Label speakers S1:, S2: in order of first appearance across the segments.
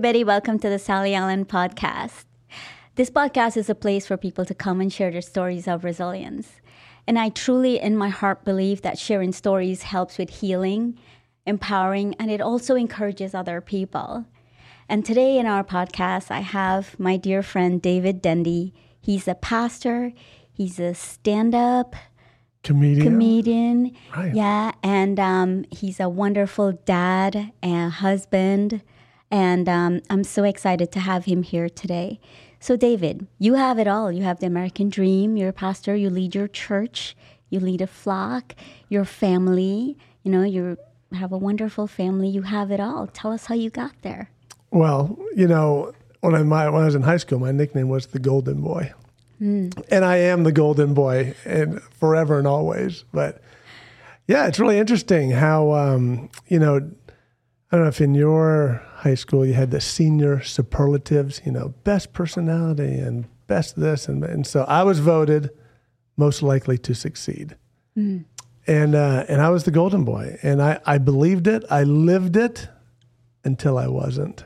S1: everybody. Welcome to the Sally Allen podcast. This podcast is a place for people to come and share their stories of resilience. And I truly, in my heart, believe that sharing stories helps with healing, empowering, and it also encourages other people. And today in our podcast, I have my dear friend David Dendy. He's a pastor, he's a stand up
S2: comedian.
S1: comedian.
S2: Right.
S1: Yeah, and um, he's a wonderful dad and husband. And um, I'm so excited to have him here today. So, David, you have it all. You have the American dream. You're a pastor. You lead your church. You lead a flock. Your family. You know, you have a wonderful family. You have it all. Tell us how you got there.
S2: Well, you know, when I, my, when I was in high school, my nickname was the Golden Boy. And I am the Golden Boy and forever and always. But yeah, it's really interesting how, um, you know, I don't know if in your high school you had the senior superlatives, you know, best personality and best this. And, and so I was voted most likely to succeed. And, uh, and I was the golden boy. And I, I believed it, I lived it until I wasn't.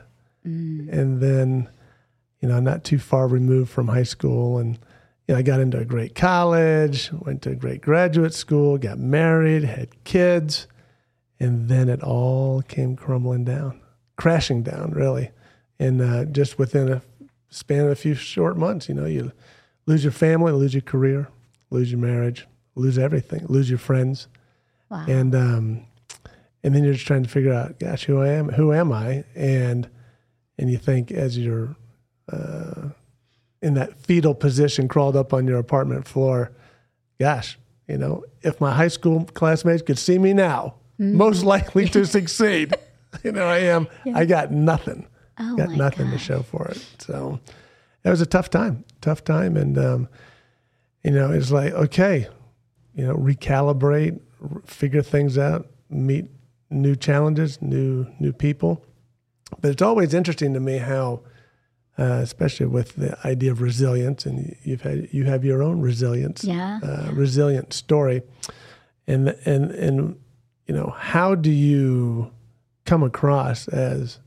S2: And then, you know, not too far removed from high school. And, you know, I got into a great college, went to a great graduate school, got married, had kids. And then it all came crumbling down, crashing down, really. And uh, just within a span of a few short months, you know, you lose your family, lose your career, lose your marriage, lose everything, lose your friends.
S1: Wow.
S2: And um, and then you're just trying to figure out, gosh, who I am, who am I? And and you think as you're uh, in that fetal position, crawled up on your apartment floor, gosh, you know, if my high school classmates could see me now, most likely to succeed. You know, I am. I got nothing.
S1: Oh
S2: got nothing to show for it. So it was a tough time, tough time, and um, you know, it's like okay, you know, recalibrate, r- figure things out, meet new challenges, new new people. But it's always interesting to me how, uh, especially with the idea of resilience, and you've had you have your own resilience,
S1: Yeah,
S2: uh, resilient story, and and and you know how do you come across as,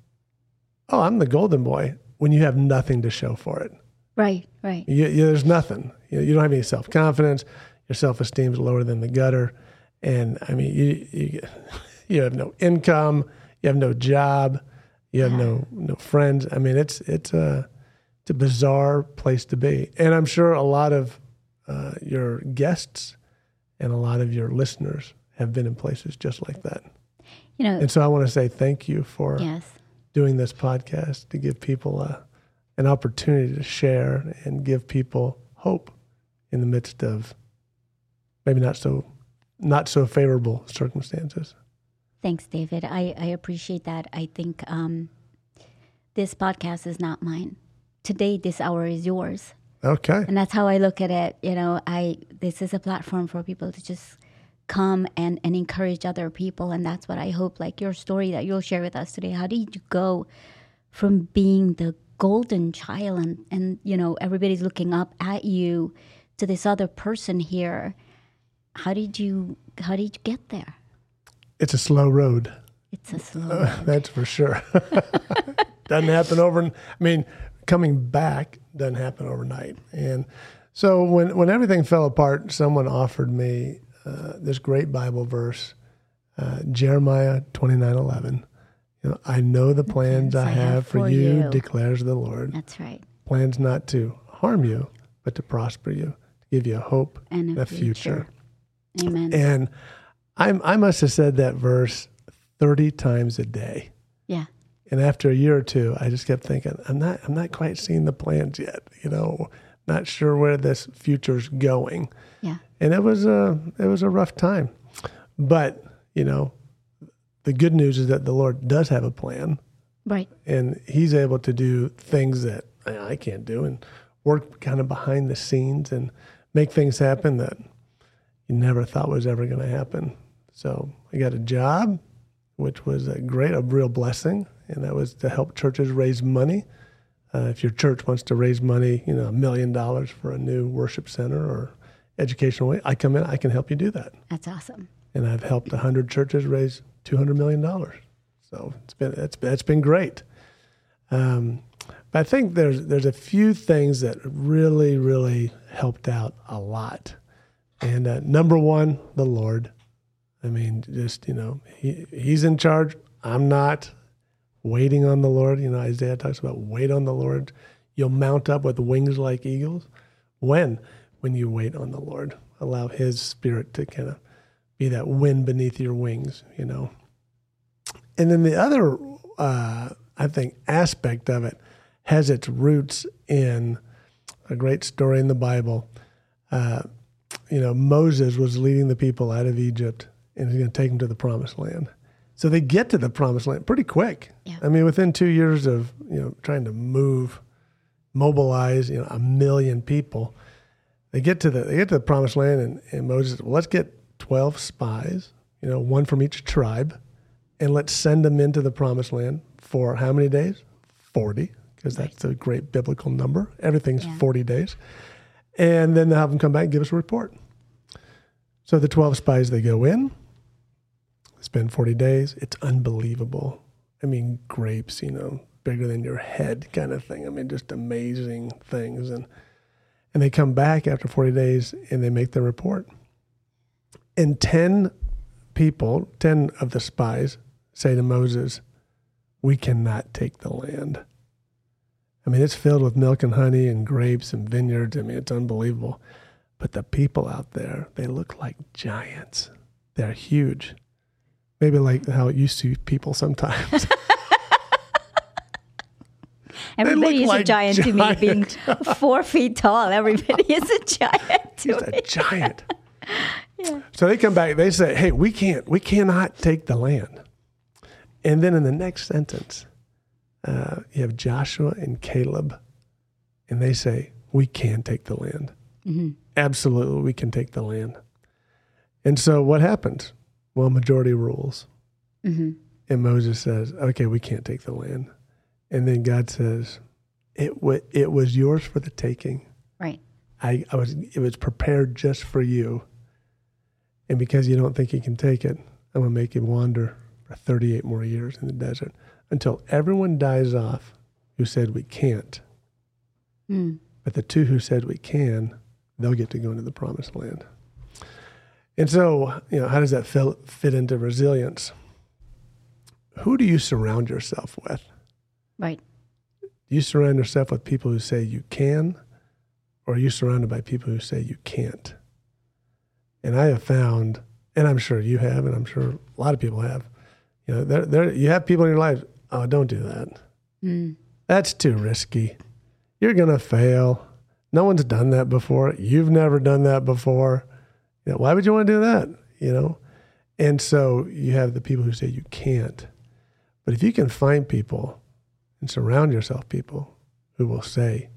S2: oh, I'm the golden boy when you have nothing to show for it.
S1: Right, right.
S2: You, you, there's nothing. You, you don't have any self confidence. Your self esteem is lower than the gutter, and I mean, you, you you have no income. You have no job. You have no no friends. I mean, it's it's a it's a bizarre place to be, and I'm sure a lot of uh, your guests and a lot of your listeners have been in places just like that.
S1: You know,
S2: And so I want to say thank you for
S1: yes.
S2: doing this podcast to give people a, an opportunity to share and give people hope in the midst of maybe not so not so favorable circumstances.
S1: Thanks, David. I, I appreciate that. I think um, this podcast is not mine. Today, this hour is yours.
S2: Okay.
S1: And that's how I look at it. You know, I this is a platform for people to just come and, and encourage other people. And that's what I hope, like your story that you'll share with us today. How did you go from being the golden child and, and you know, everybody's looking up at you to this other person here? How did you how did you get there?
S2: It's a slow road.
S1: It's a slow uh,
S2: That's for sure. doesn't happen over. I mean, coming back doesn't happen overnight. And so when when everything fell apart, someone offered me uh, this great Bible verse, uh, Jeremiah twenty nine eleven. You know, I know the plans I have for you,
S1: you.
S2: declares the Lord.
S1: That's right.
S2: Plans not to harm you, but to prosper you, to give you a hope
S1: And a,
S2: a future.
S1: Amen.
S2: And I I must have said that verse thirty times a day.
S1: yeah.
S2: And after a year or two, I just kept thinking, I'm not, I'm not quite seeing the plans yet. You know, not sure where this future's going.
S1: Yeah.
S2: And it was a, it was a rough time. But you know, the good news is that the Lord does have a plan,
S1: Right.
S2: and He's able to do things that I can't do, and work kind of behind the scenes and make things happen that you never thought was ever going to happen. So I got a job, which was a great, a real blessing, and that was to help churches raise money. Uh, if your church wants to raise money, you know, a million dollars for a new worship center or educational way, I come in, I can help you do that.
S1: That's awesome.
S2: And I've helped hundred churches raise two hundred million dollars. So it's been it's, it's been great. Um, but I think there's there's a few things that really really helped out a lot. And uh, number one, the Lord. I mean, just you know, he he's in charge. I'm not waiting on the Lord. You know, Isaiah talks about wait on the Lord. You'll mount up with wings like eagles. When? When you wait on the Lord. Allow His Spirit to kind of be that wind beneath your wings, you know. And then the other, uh, I think, aspect of it has its roots in a great story in the Bible. Uh, you know, Moses was leading the people out of Egypt and he's going to take them to the promised land. So they get to the promised land pretty quick.
S1: Yeah.
S2: I mean, within two years of, you know, trying to move, mobilize, you know, a million people, they get to the, they get to the promised land and, and Moses said, well, let's get 12 spies, you know, one from each tribe, and let's send them into the promised land for how many days? 40, because that's a great biblical number. Everything's
S1: Yeah.
S2: 40 days. And then they'll have them come back and give us a report. So the 12 spies, they go in, spend 40 days. It's unbelievable. I mean, grapes, you know, bigger than your head kind of thing. I mean, just amazing things. And, and they come back after 40 days and they make their report. And 10 people, 10 of the spies, say to Moses, We cannot take the land. I mean, it's filled with milk and honey and grapes and vineyards. I mean, it's unbelievable. But the people out there, they look like giants. They're huge. Maybe like how you see people sometimes.
S1: Everybody is
S2: like
S1: a giant to me, being four feet tall. Everybody is a giant to
S2: He's a
S1: me.
S2: giant. So they come back, they say, Hey, we can't, we cannot take the land. And then in the next sentence, uh, you have Joshua and Caleb, and they say, We can take the land. Absolutely, we can take the land. And so what happens? Well, majority rules.
S1: hmm
S2: And Moses says, Okay, we can't take the land. And then God says, It, w- it was yours for the taking.
S1: Right.
S2: I, I was it was prepared just for you. And because you don't think you can take it, I'm gonna make you wander for 38 more years in the desert until everyone dies off who said we can't.
S1: Mm.
S2: But the two who said we can, they'll get to go into the promised land. And so, you know, how does that fit, fit into resilience? Who do you surround yourself with?
S1: Right.
S2: Do you surround yourself with people who say you can, or are you surrounded by people who say you can't? And I have found, and I'm sure you have, and I'm sure a lot of people have, you know, there, there, you have people in your life, oh, don't do that.
S1: Mm.
S2: That's too risky. You're going to fail. No one's done that before. You've never done that before. You know, why would you want to do that? You know? And so you have the people who say you can't. But if you can find people and surround yourself people who will say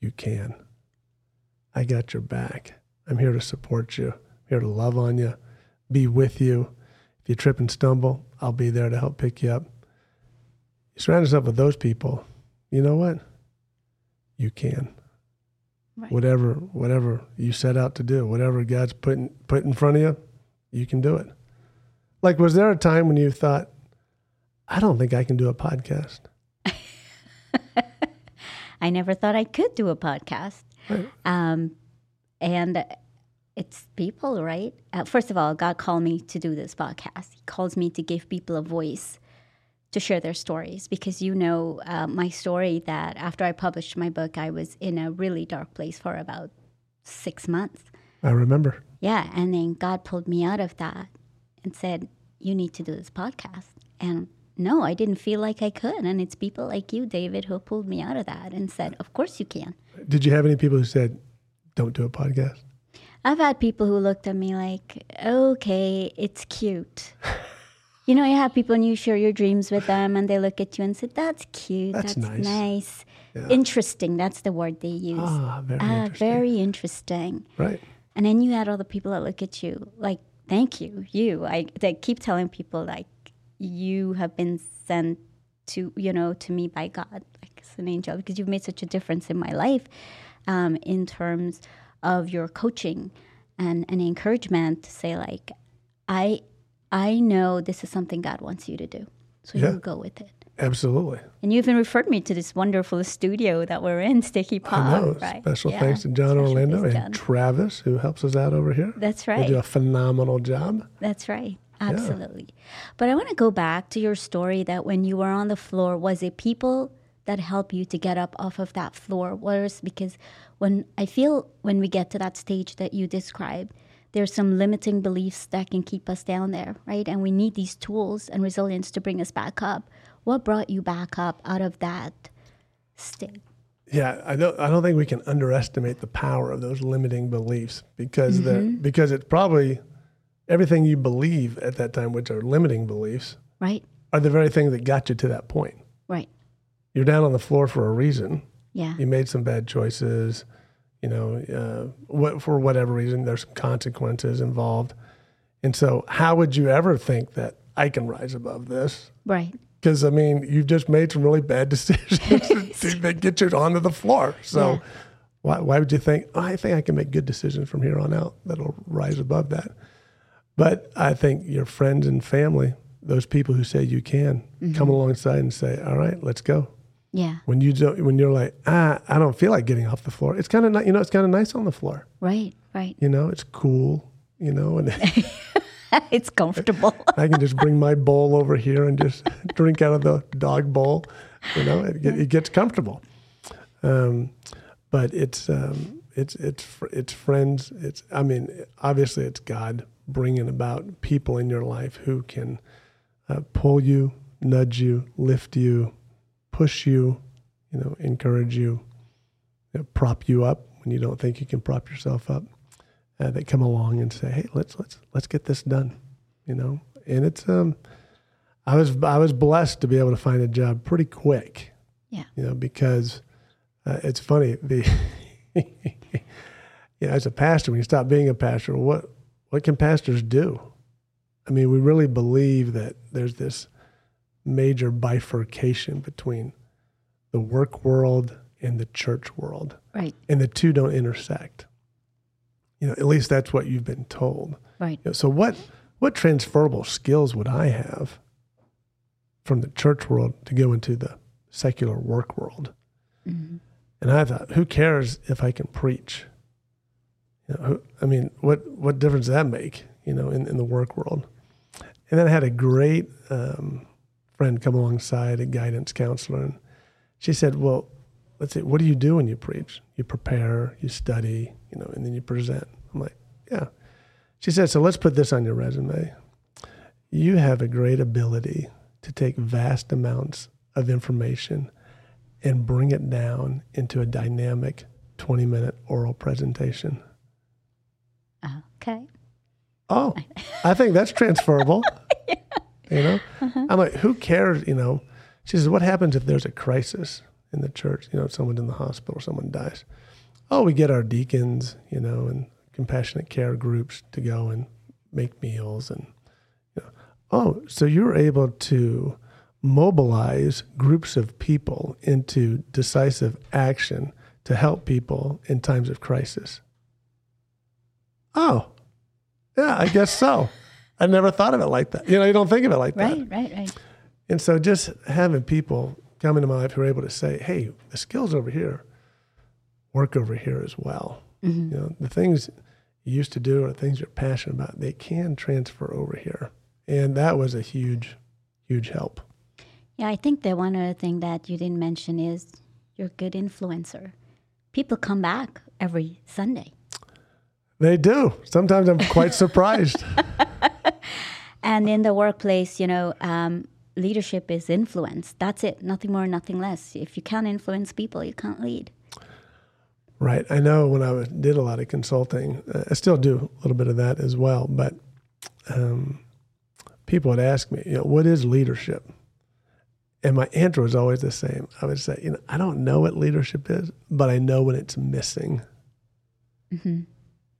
S2: you can. I got your back. I'm here to support you. I'm here to love on you, be with you. If you trip and stumble, I'll be there to help pick you up. You surround yourself with those people. You know what? You can.
S1: Right.
S2: Whatever whatever you set out to do, whatever God's put in, put in front of you, you can do it. Like was there a time when you thought, I don't think I can do a podcast?
S1: I never thought I could do a podcast.
S2: Right.
S1: Um, and it's people, right? Uh, first of all, God called me to do this podcast. He calls me to give people a voice to share their stories because you know uh, my story that after I published my book, I was in a really dark place for about six months.
S2: I remember.
S1: Yeah. And then God pulled me out of that and said, You need to do this podcast. And no, I didn't feel like I could. And it's people like you, David, who pulled me out of that and said, Of course you can.
S2: Did you have any people who said, "Don't do a podcast"?
S1: I've had people who looked at me like, Okay, it's cute. you know, you have people and you share your dreams with them and they look at you and say, That's cute.
S2: That's
S1: That's,
S2: nice."
S1: nice.
S2: Yeah.
S1: Interesting. That's the word they use.
S2: Ah, very
S1: Ah,
S2: interesting.
S1: very interesting.
S2: Right.
S1: And then you had all the people that look at you like, thank you, you. I they keep telling people like, you have been sent to, you know, to me by God, like as an angel, because you've made such a difference in my life, um, in terms of your coaching and and encouragement to say like, I I know this is something God wants you to do, so
S2: Yeah.
S1: you go with it.
S2: Absolutely.
S1: And you even referred me to this wonderful studio that we're in, Sticky
S2: know.
S1: Right?
S2: Special
S1: Yeah.
S2: thanks to John
S1: Special
S2: Orlando and
S1: John.
S2: Travis, who helps us out over here.
S1: That's
S2: They
S1: right.
S2: do a phenomenal job.
S1: That's right. Absolutely. But I want to go back to your story that when you were on the floor, was it people that helped you to get up off of that floor? Was because when I feel when we get to that stage that you described, there's some limiting beliefs that can keep us down there, right? And we need these tools and resilience to bring us back up. What brought you back up out of that state?
S2: Yeah, I don't. I don't think we can underestimate the power of those limiting beliefs because
S1: Mm-hmm.
S2: because it's probably everything you believe at that time, which are limiting beliefs,
S1: Right?
S2: are the very thing that got you to that point.
S1: Right.
S2: You're down on the floor for a reason.
S1: Yeah.
S2: You made some bad choices. You know, uh, what for whatever reason, there's some consequences involved. And so, how would you ever think that I can rise above this?
S1: Right.
S2: Because I mean, you've just made some really bad decisions to get you onto the floor. So,
S1: Yeah.
S2: why, why would you think? Oh, I think I can make good decisions from here on out that'll rise above that. But I think your friends and family, those people who say you can, come alongside and say, "All right, let's go."
S1: Yeah.
S2: When you don't, when you're like, ah, I don't feel like getting off the floor. It's kind of, you know, it's kind of nice on the floor.
S1: Right. Right.
S2: You know, it's cool. You know, and
S1: it's comfortable.
S2: I can just bring my bowl over here and just drink out of the dog bowl. You know, it, it gets comfortable. Um, but it's um, it's it's it's friends. It's I mean, obviously, it's God bringing about people in your life who can uh, pull you, nudge you, lift you, push you, you know, encourage you, you know, prop you up when you don't think you can prop yourself up. Uh, that come along and say, "Hey, let's let's let's get this done," you know. And it's um, I was I was blessed to be able to find a job pretty quick,
S1: Yeah.
S2: you know, because uh, it's funny the, you know, as a pastor, when you stop being a pastor, what what can pastors do? I mean, we really believe that there's this major bifurcation between the work world and the church world
S1: right.
S2: and the two don't intersect. You know, at least that's what you've been told.
S1: Right.
S2: You know, so what what transferable skills would I have from the church world to go into the secular work world?
S1: hmm
S2: And I thought, who cares if I can preach? You know, I mean, what what difference does that make? You know, in, in the work world. And then I had a great um, friend come alongside, a guidance counselor, and she said, "Well, let's see, what do you do when you preach? You prepare, you study, you know, and then you present." I'm like, "Yeah." She said, "So let's put this on your resume. You have a great ability to take vast amounts of information." and bring it down into a dynamic 20 minute oral presentation.
S1: Okay.
S2: Oh, I think that's transferable. You know, uh-huh. I'm like, who cares? You know, she says, what happens if there's a crisis in the church? You know, someone's in the hospital, someone dies. Oh, we get our deacons, you know, and compassionate care groups to go and make meals. And, you know, oh, so you're able to mobilize groups of people into decisive action to help people in times of crisis. Oh, yeah, I guess so. I never thought of it like that. You know, you don't think of it like that.
S1: Right. Right. Right.
S2: And so just having people come into my life who are able to say, hey, the skills over here work over here as well.
S1: Mhm.
S2: You know, the things you used to do or the things you're passionate about, they can transfer over here. And that was a huge, huge help.
S1: Yeah, I think the one other thing that you didn't mention is you're a good influencer. People come back every Sunday.
S2: They do. Sometimes I'm quite surprised.
S1: And in the workplace, you know, um, leadership is influence. That's it. Nothing more, nothing less. If you can't influence people, you can't lead.
S2: Right. I know when I did a lot of consulting, uh, I still do a little bit of that as well. But um, people would ask me, you know, what is leadership? And my answer was always the same. I would say, you know, I don't know what leadership is, but I know when it's missing.
S1: hmm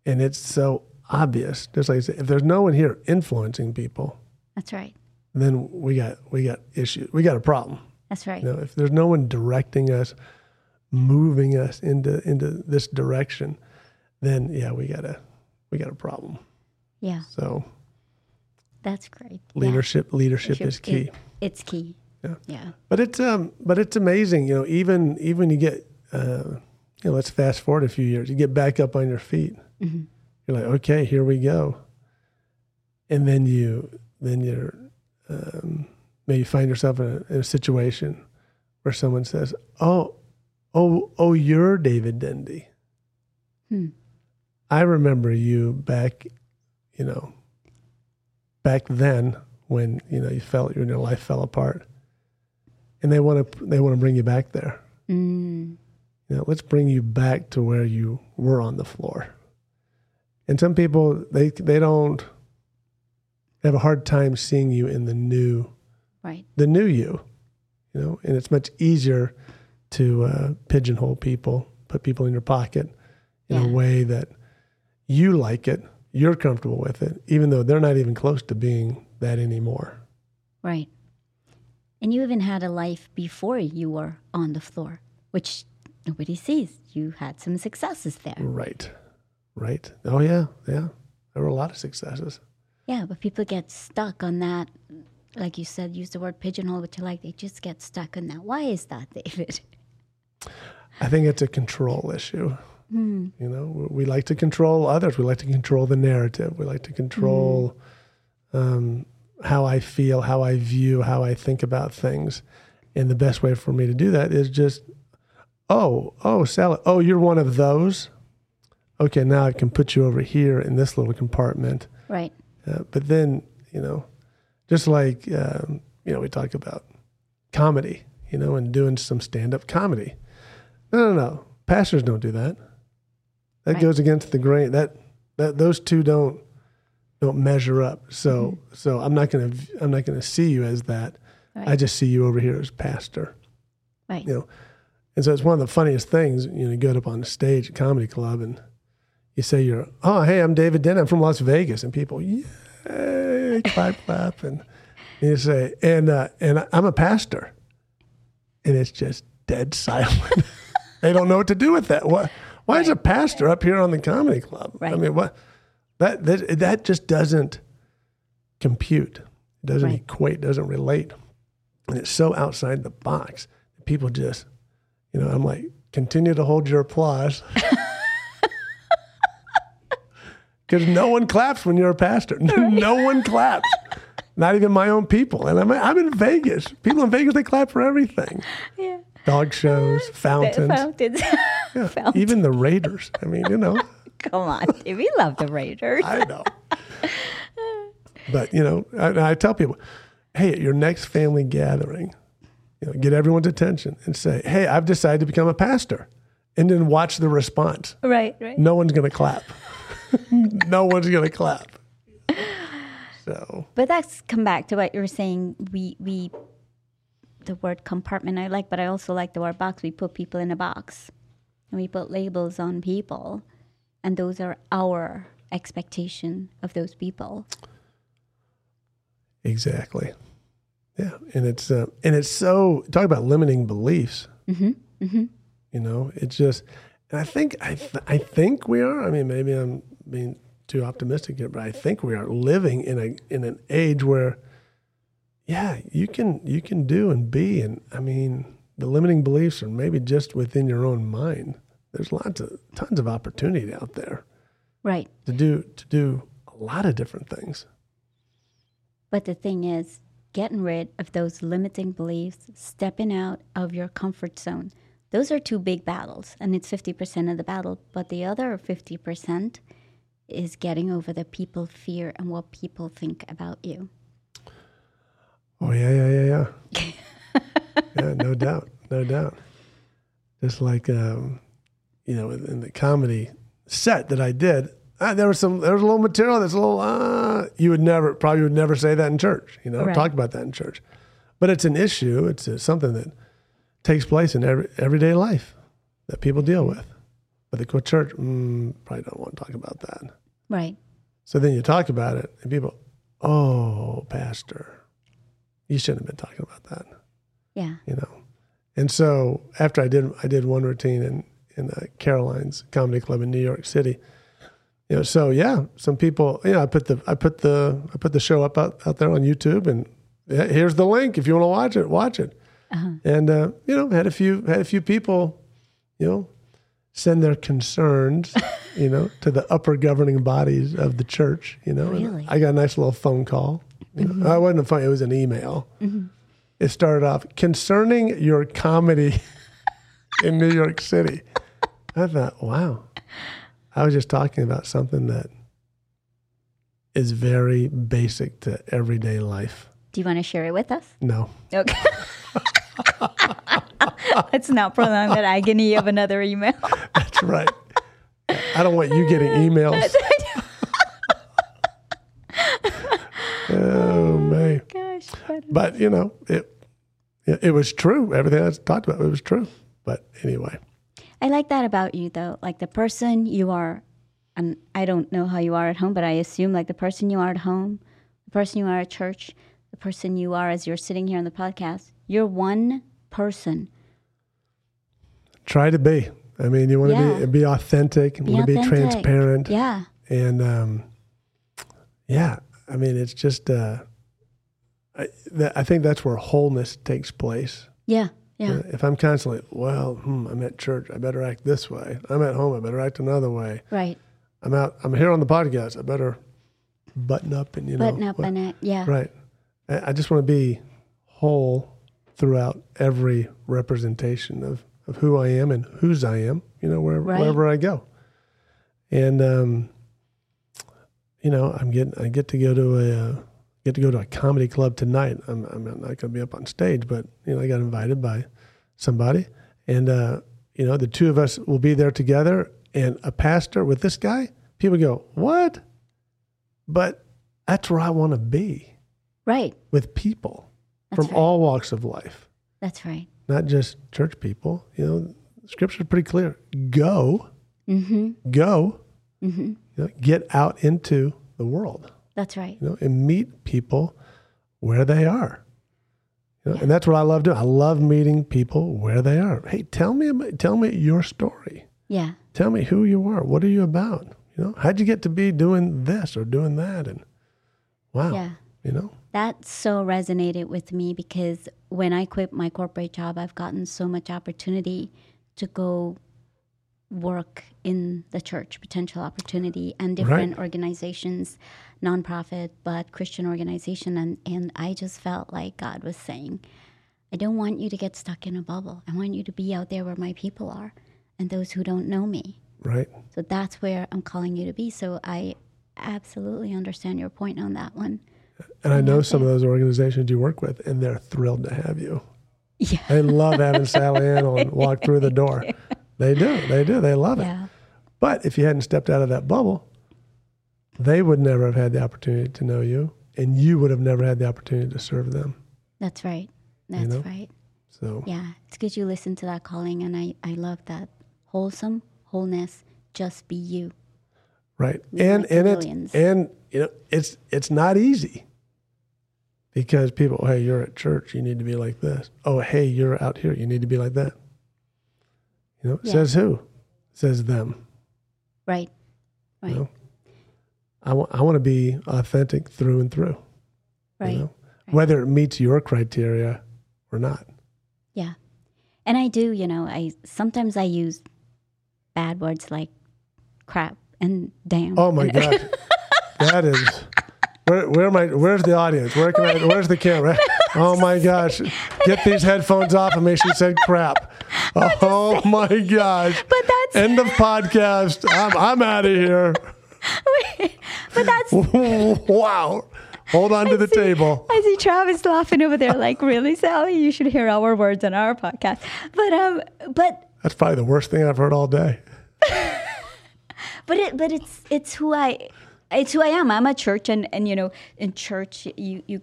S2: And it's so obvious. Just like I said, if there's no one here influencing people,
S1: That's right.
S2: then we got we got issues. We got a problem.
S1: That's right.
S2: You know, if there's no one directing us, moving us into into this direction, then yeah, we got a we got a problem.
S1: Yeah,
S2: So
S1: that's great. Yeah.
S2: leadership leadership,
S1: Leadership
S2: is key.
S1: It's key.
S2: Yeah.
S1: Yeah.
S2: But it's um, but it's amazing, you know. Even even you get, uh, you know, let's fast forward a few years. You get back up on your feet.
S1: Mhm.
S2: You're like, okay, here we go. And then you then you're um, maybe find yourself in a, in a situation where someone says, "Oh, oh, oh, you're David Dendy.
S1: Hmm.
S2: I remember you back, you know, back then when you know you felt your life fell apart." And they want to they want to bring you back there.
S1: Mm.
S2: You know, let's bring you back to where you were on the floor. And some people they they don't have a hard time seeing you in the new
S1: Right.
S2: the new you, you know. And it's much easier to uh, pigeonhole people, put people in your pocket in
S1: Yeah.
S2: a way that you like it, you're comfortable with it, even though they're not even close to being that anymore.
S1: Right. And you even had a life before you were on the floor, which nobody sees. You had some successes there.
S2: Right, right. Oh yeah, yeah. There were a lot of successes.
S1: Yeah, but people get stuck on that. Like you said, use the word pigeonhole, which you like. They just get stuck on that. Why is that, David?
S2: I think it's a control issue. You know, we like to control others. We like to control the narrative. We like to control um, how I feel, how I view, how I think about things. And the best way for me to do that is just, oh, oh, Sally, oh, you're one of those. Okay, now I can put you over here in this little compartment.
S1: Right.
S2: Uh, but then, you know, just like, um, you know, we talk about comedy, you know, and doing some stand up comedy. No, no, no. Pastors don't do that. That
S1: Right.
S2: goes against the grain. That, that, those two don't, don't measure up. So, so I'm not going to, I'm not going to see you as that.
S1: Right.
S2: I just see you over here as pastor,
S1: Right.
S2: you know. And so it's one of the funniest things, you know, you get up on the stage at comedy club and you say you're, oh, hey, I'm David Den. I'm from Las Vegas. And people, yay, clap, clap. And you say, and, uh, and I'm a pastor. And it's just dead silent. they don't know what to do with that. What, why is a pastor up here on the comedy club? I mean, what, that, that, that just doesn't compute. It doesn't
S1: Right.
S2: equate, doesn't relate. And it's so outside the box. People just, you know, I'm like, continue to hold your applause. Because no one claps when you're a pastor. No one claps. Not even my own people. And I'm, I'm in Vegas. People in Vegas, they clap for everything.
S1: Yeah.
S2: Dog shows, fountains,
S1: Fountains.
S2: yeah,
S1: fountains.
S2: even the Raiders. I mean, you know,
S1: Come on. We love the Raiders.
S2: I know. But, you know, I, I tell people, hey, at your next family gathering, you know, get everyone's attention and say, hey, I've decided to become a pastor. And then watch the response.
S1: Right, right.
S2: No one's going to clap. no one's going to clap. So,
S1: But that's come back to what you were saying. We we the word compartment I like, but I also like the word box. We put people in a box. And we put labels on people. And those are our expectation of those people.
S2: exactly. Yeah. And it's, uh, and it's so, talk about limiting beliefs.
S1: Mm-hmm. Mm-hmm.
S2: You know, it's just, and I think I th- I think we are. I mean, maybe I'm being too optimistic here, but I think we are living in a in an age where, yeah, you can you can do and be, and I mean, the limiting beliefs are maybe just within your own mind. There's lots of tons of opportunity out there
S1: Right.
S2: to do to do a lot of different things.
S1: But the thing is, getting rid of those limiting beliefs, stepping out of your comfort zone, those are two big battles. And it's 50% of the battle. But the other 50% is getting over the people fear and what people think about you.
S2: Oh yeah, yeah, yeah, yeah. yeah, no doubt, no doubt. Just like um, you know, in in the comedy set that I did, uh, there was some there was a little material that's a little uh, you would never probably would never say that in church. You know,
S1: Right.
S2: talk about that in church, but it's an issue. It's something that takes place in every everyday life that people deal with. But they go to church, mm, probably don't want to talk about that.
S1: Right.
S2: So then you talk about it, and people, oh, pastor, you shouldn't have been talking about that
S1: Yeah.
S2: you know. And so after I did I did one routine in in uh, Caroline's Comedy Club in New York City. You know, so yeah, some people, you know, I put the I put the I put the show up out, out there on YouTube and here's the link. If you want to watch it, watch it. Uh-huh. And uh, you know, had a few had a few people, you know, send their concerns, you know, to the upper governing bodies of the church. You know,
S1: Really?
S2: I got a nice little phone call. Know, mm-hmm. I wasn't a phone; it was an email. Mm-hmm. It started off concerning your comedy in New York City. I thought, wow, I was just talking about something that is very basic to everyday life.
S1: Do you want to share it with us?
S2: No.
S1: Okay. Let's not prolong that agony of another email.
S2: That's right. I don't want you getting emails. oh man!
S1: Oh, gosh. but-
S2: you know, it it, it was true. Everything I talked about, it was true. But anyway,
S1: I like that about you, though. Like the person you are, and I don't know how you are at home, but I assume like the person you are at home, the person you are at church, the person you are as you're sitting here on the podcast, you're one person.
S2: try to be. I mean, you want to
S1: Yeah.
S2: be be authentic. You
S1: Be
S2: want to be transparent.
S1: Yeah.
S2: And um, yeah, I mean, it's just. Uh, I, that, I think that's where wholeness takes place.
S1: Yeah. Yeah.
S2: If I'm constantly, well, hmm, I'm at church, I better act this way. I'm at home, I better act another way.
S1: Right.
S2: I'm out. I'm here on the podcast. I better button up and you know.
S1: Button up
S2: what-
S1: on it. Yeah.
S2: Right. I, I just want to be whole throughout every representation of, of who I am and whose I am. You know, wherever
S1: Right.
S2: wherever I go. And um, you know, I'm getting. I get to go to a uh, get to go to a comedy club tonight. I'm I'm not going to be up on stage, but you know, I got invited by somebody, and uh, you know, the two of us will be there together. And a pastor with this guy, people go, "What?" But that's where I want to be
S1: Right.
S2: with people
S1: That's
S2: from
S1: right.
S2: all walks of life,
S1: That's right.
S2: not just church people. You know, scripture's pretty clear. Go,
S1: Mm-hmm.
S2: go,
S1: Mm-hmm.
S2: you know, get out into the world,
S1: That's right.
S2: you know, and meet people where they are. You know, And that's what I love doing. I love meeting people where they are. Hey, tell me, about, tell me your story.
S1: Yeah.
S2: Tell me who you are. What are you about? You know, how'd you get to be doing this or doing that? And wow,
S1: Yeah.
S2: you know,
S1: That so resonated with me because when I quit my corporate job, I've gotten so much opportunity to go work in the church, potential opportunity, and different organizations, nonprofit, but Christian organization. And, and I just felt like God was saying, I don't want you to get stuck in a bubble. I want you to be out there where my people are and those who don't know me.
S2: right?
S1: So that's where I'm calling you to be. So I absolutely understand your point on that one.
S2: And I know some of those organizations you work with, and they're thrilled to have you.
S1: Yeah.
S2: They love having Sally Ann on walk through the door. They do. They do. They love it.
S1: Yeah.
S2: But if you hadn't stepped out of that bubble, they would never have had the opportunity to know you, and you would have never had the opportunity to serve them.
S1: That's right. That's
S2: know?
S1: right.
S2: So,
S1: Yeah. It's good you listen to that calling and I, I love that. Wholesome, wholeness, just be you.
S2: right.
S1: We
S2: And
S1: like
S2: and it's and you know it's it's not easy because people, hey, you're at church, you need to be like this. Oh, hey, you're out here, you need to be like that. You know,
S1: Yeah.
S2: says who? Says them.
S1: Right. Right.
S2: know? I want I want to be authentic through and through.
S1: right.
S2: You know?
S1: right.
S2: Whether it meets your criteria or not.
S1: Yeah. And I do, you know, I sometimes I use bad words like crap and damn.
S2: Oh my gosh. that is where where am I where's the audience? Where can I where's the camera? Oh my gosh. Get these headphones off of me. She said crap. Oh my gosh.
S1: But that's
S2: End of podcast. I'm I'm out of here.
S1: But that's
S2: wow. Hold on to the table.
S1: I see Travis laughing over there like, really, Sally? You should hear our words on our podcast. But um but
S2: That's probably the worst thing I've heard all day.
S1: but it but it's it's who I it's who I am. I'm a church and and you know in church you you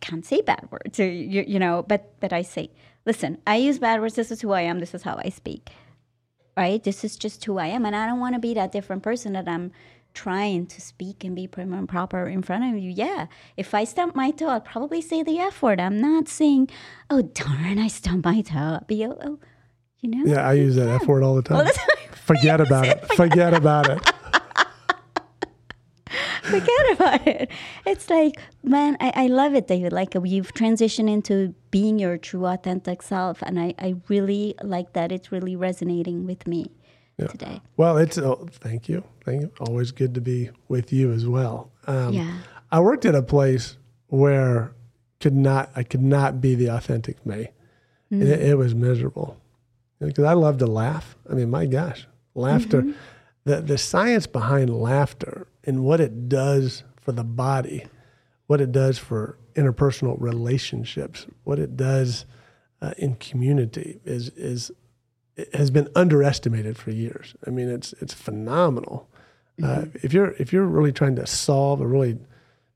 S1: can't say bad words or you you know but but I say listen I use bad words. This is who I am. This is how I speak. Right. This is just who I am, and I don't want to be that different person that I'm trying to speak and be prim and proper in front of you. Yeah. If I stump my toe, I'll probably say the F word. I'm not saying, oh darn, I stumped my toe. I'll be oh, oh you know.
S2: Yeah, I use that F word all the time.
S1: that's-
S2: Forget about it. Forget about it.
S1: forget about it. It's like, man, I, I love it, David. Like you've transitioned into being your true, authentic self, and I, I really like that. It's really resonating with me yeah. today.
S2: Well, it's oh, thank you, thank you. Always good to be with you as well.
S1: Um, yeah,
S2: I worked at a place where could not I could not be the authentic me. Mm. It, it, was miserable because I love to laugh. I mean, my gosh, laughter. Mm-hmm. The the science behind laughter and what it does for the body, what it does for interpersonal relationships, what it does uh, in community is is has been underestimated for years. I mean, it's it's phenomenal. Uh, mm-hmm. Uh, if you're if you're really trying to solve a really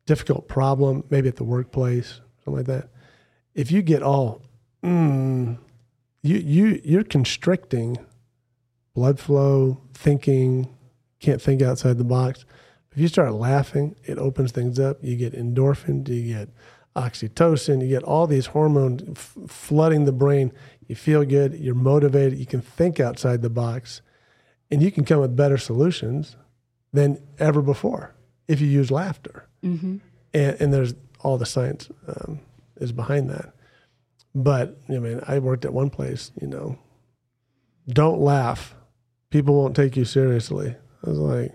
S2: difficult problem, maybe at the workplace, something like that, if you get all, mm, you you you're constricting blood flow, thinking, can't think outside the box. If you start laughing, it opens things up. You get endorphin, you get oxytocin, you get all these hormones f- flooding the brain. You feel good, you're motivated, you can think outside the box, and you can come with better solutions than ever before if you use laughter. Mm-hmm. And, and, there's all the science um, is behind that. But I mean, I worked at one place. You know, don't laugh; people won't take you seriously. I was like,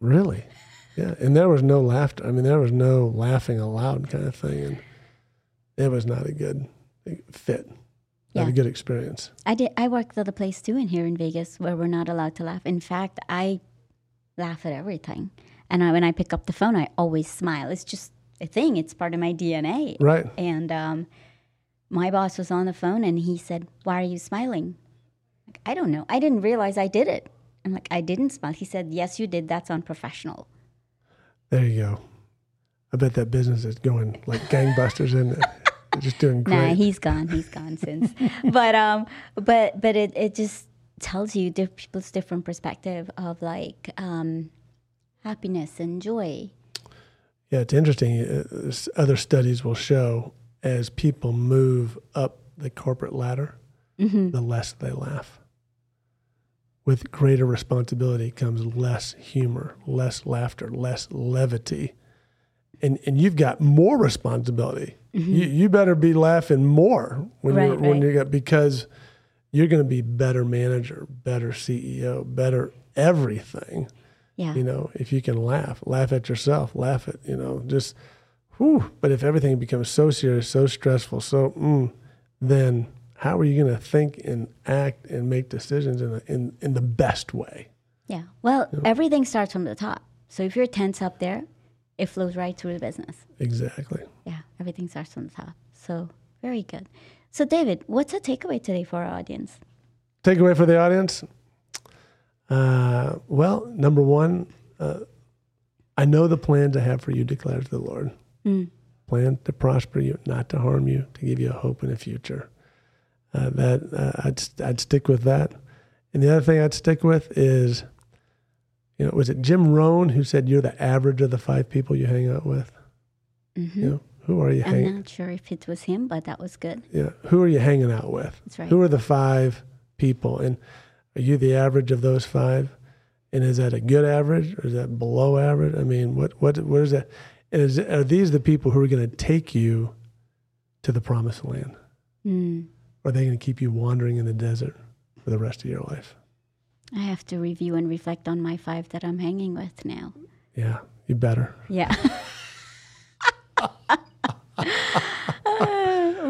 S2: really? Yeah. And there was no laughter. I mean, there was no laughing aloud kind of thing, and it was not a good fit. Not yeah. a good experience.
S1: I did. I worked at a place too in here in Vegas where we're not allowed to laugh. In fact, I laugh at everything. And I, when I pick up the phone, I always smile. It's just a thing. It's part of my DNA.
S2: Right.
S1: And um, my boss was on the phone and he said, "Why are you smiling?" Like, I don't know. I didn't realize I did it. I'm like, I didn't smile. He said, "Yes, you did. That's unprofessional."
S2: There you go. I bet that business is going like gangbusters in it. Just doing great.
S1: Nah, he's gone. He's gone since. but um, but but it it just tells you diff- people's different perspective of like um, happiness and joy.
S2: Yeah, it's interesting. Uh, other studies will show as people move up the corporate ladder, mm-hmm. the less they laugh. With greater responsibility comes less humor, less laughter, less levity. And, and you've got more responsibility. Mm-hmm. You, you better be laughing more when right, you're right. when you got because you're going to be better manager, better CEO, better everything
S1: yeah.
S2: You know, if you can laugh, laugh at yourself, laugh at, you know, just, whew. But if everything becomes so serious, so stressful, so, mm, then how are you going to think and act and make decisions in, a, in, in the best way?
S1: Yeah. Well, you know? everything starts from the top. So if you're tense up there, it flows right through the business.
S2: Exactly.
S1: Yeah. Everything starts from the top. So very good. So, David, what's a takeaway today for our audience?
S2: Takeaway for the audience uh, well, number one, uh, I know the plans I have for you, declares the Lord. Mm. Plan to prosper you, not to harm you, to give you a hope in the future. Uh, that uh, I'd I'd stick with that. And the other thing I'd stick with is, you know, was it Jim Rohn who said you're the average of the five people you hang out with? Mm-hmm. You know, who are you?
S1: I'm not sure if it was him, but that was good.
S2: Yeah, who are you hanging out with?
S1: That's right.
S2: Who are the five people? And are you the average of those five? And is that a good average or is that below average? I mean, what what what is that? And is, are these the people who are going to take you to the promised land? Mm. Or are they going to keep you wandering in the desert for the rest of your life?
S1: I have to review and reflect on my five that I'm hanging with now.
S2: Yeah, you better.
S1: Yeah.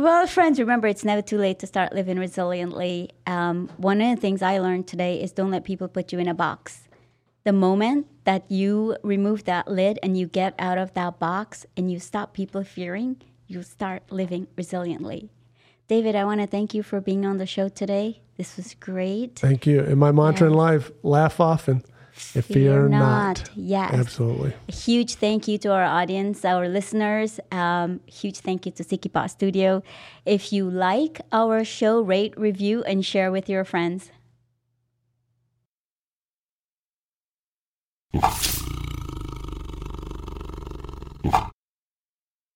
S1: well, friends, remember it's never too late to start living resiliently. Um, one of the things I learned today is don't let people put you in a box. The moment that you remove that lid and you get out of that box and you stop people fearing, you start living resiliently. David, I want to thank you for being on the show today. This was great.
S2: Thank you. And my mantra in life laugh often. If fear, not. not.
S1: Yes.
S2: Absolutely.
S1: A huge thank you to our audience, our listeners. Um, huge thank you to Sikipa Studio. If you like our show, rate, review, and share with your friends.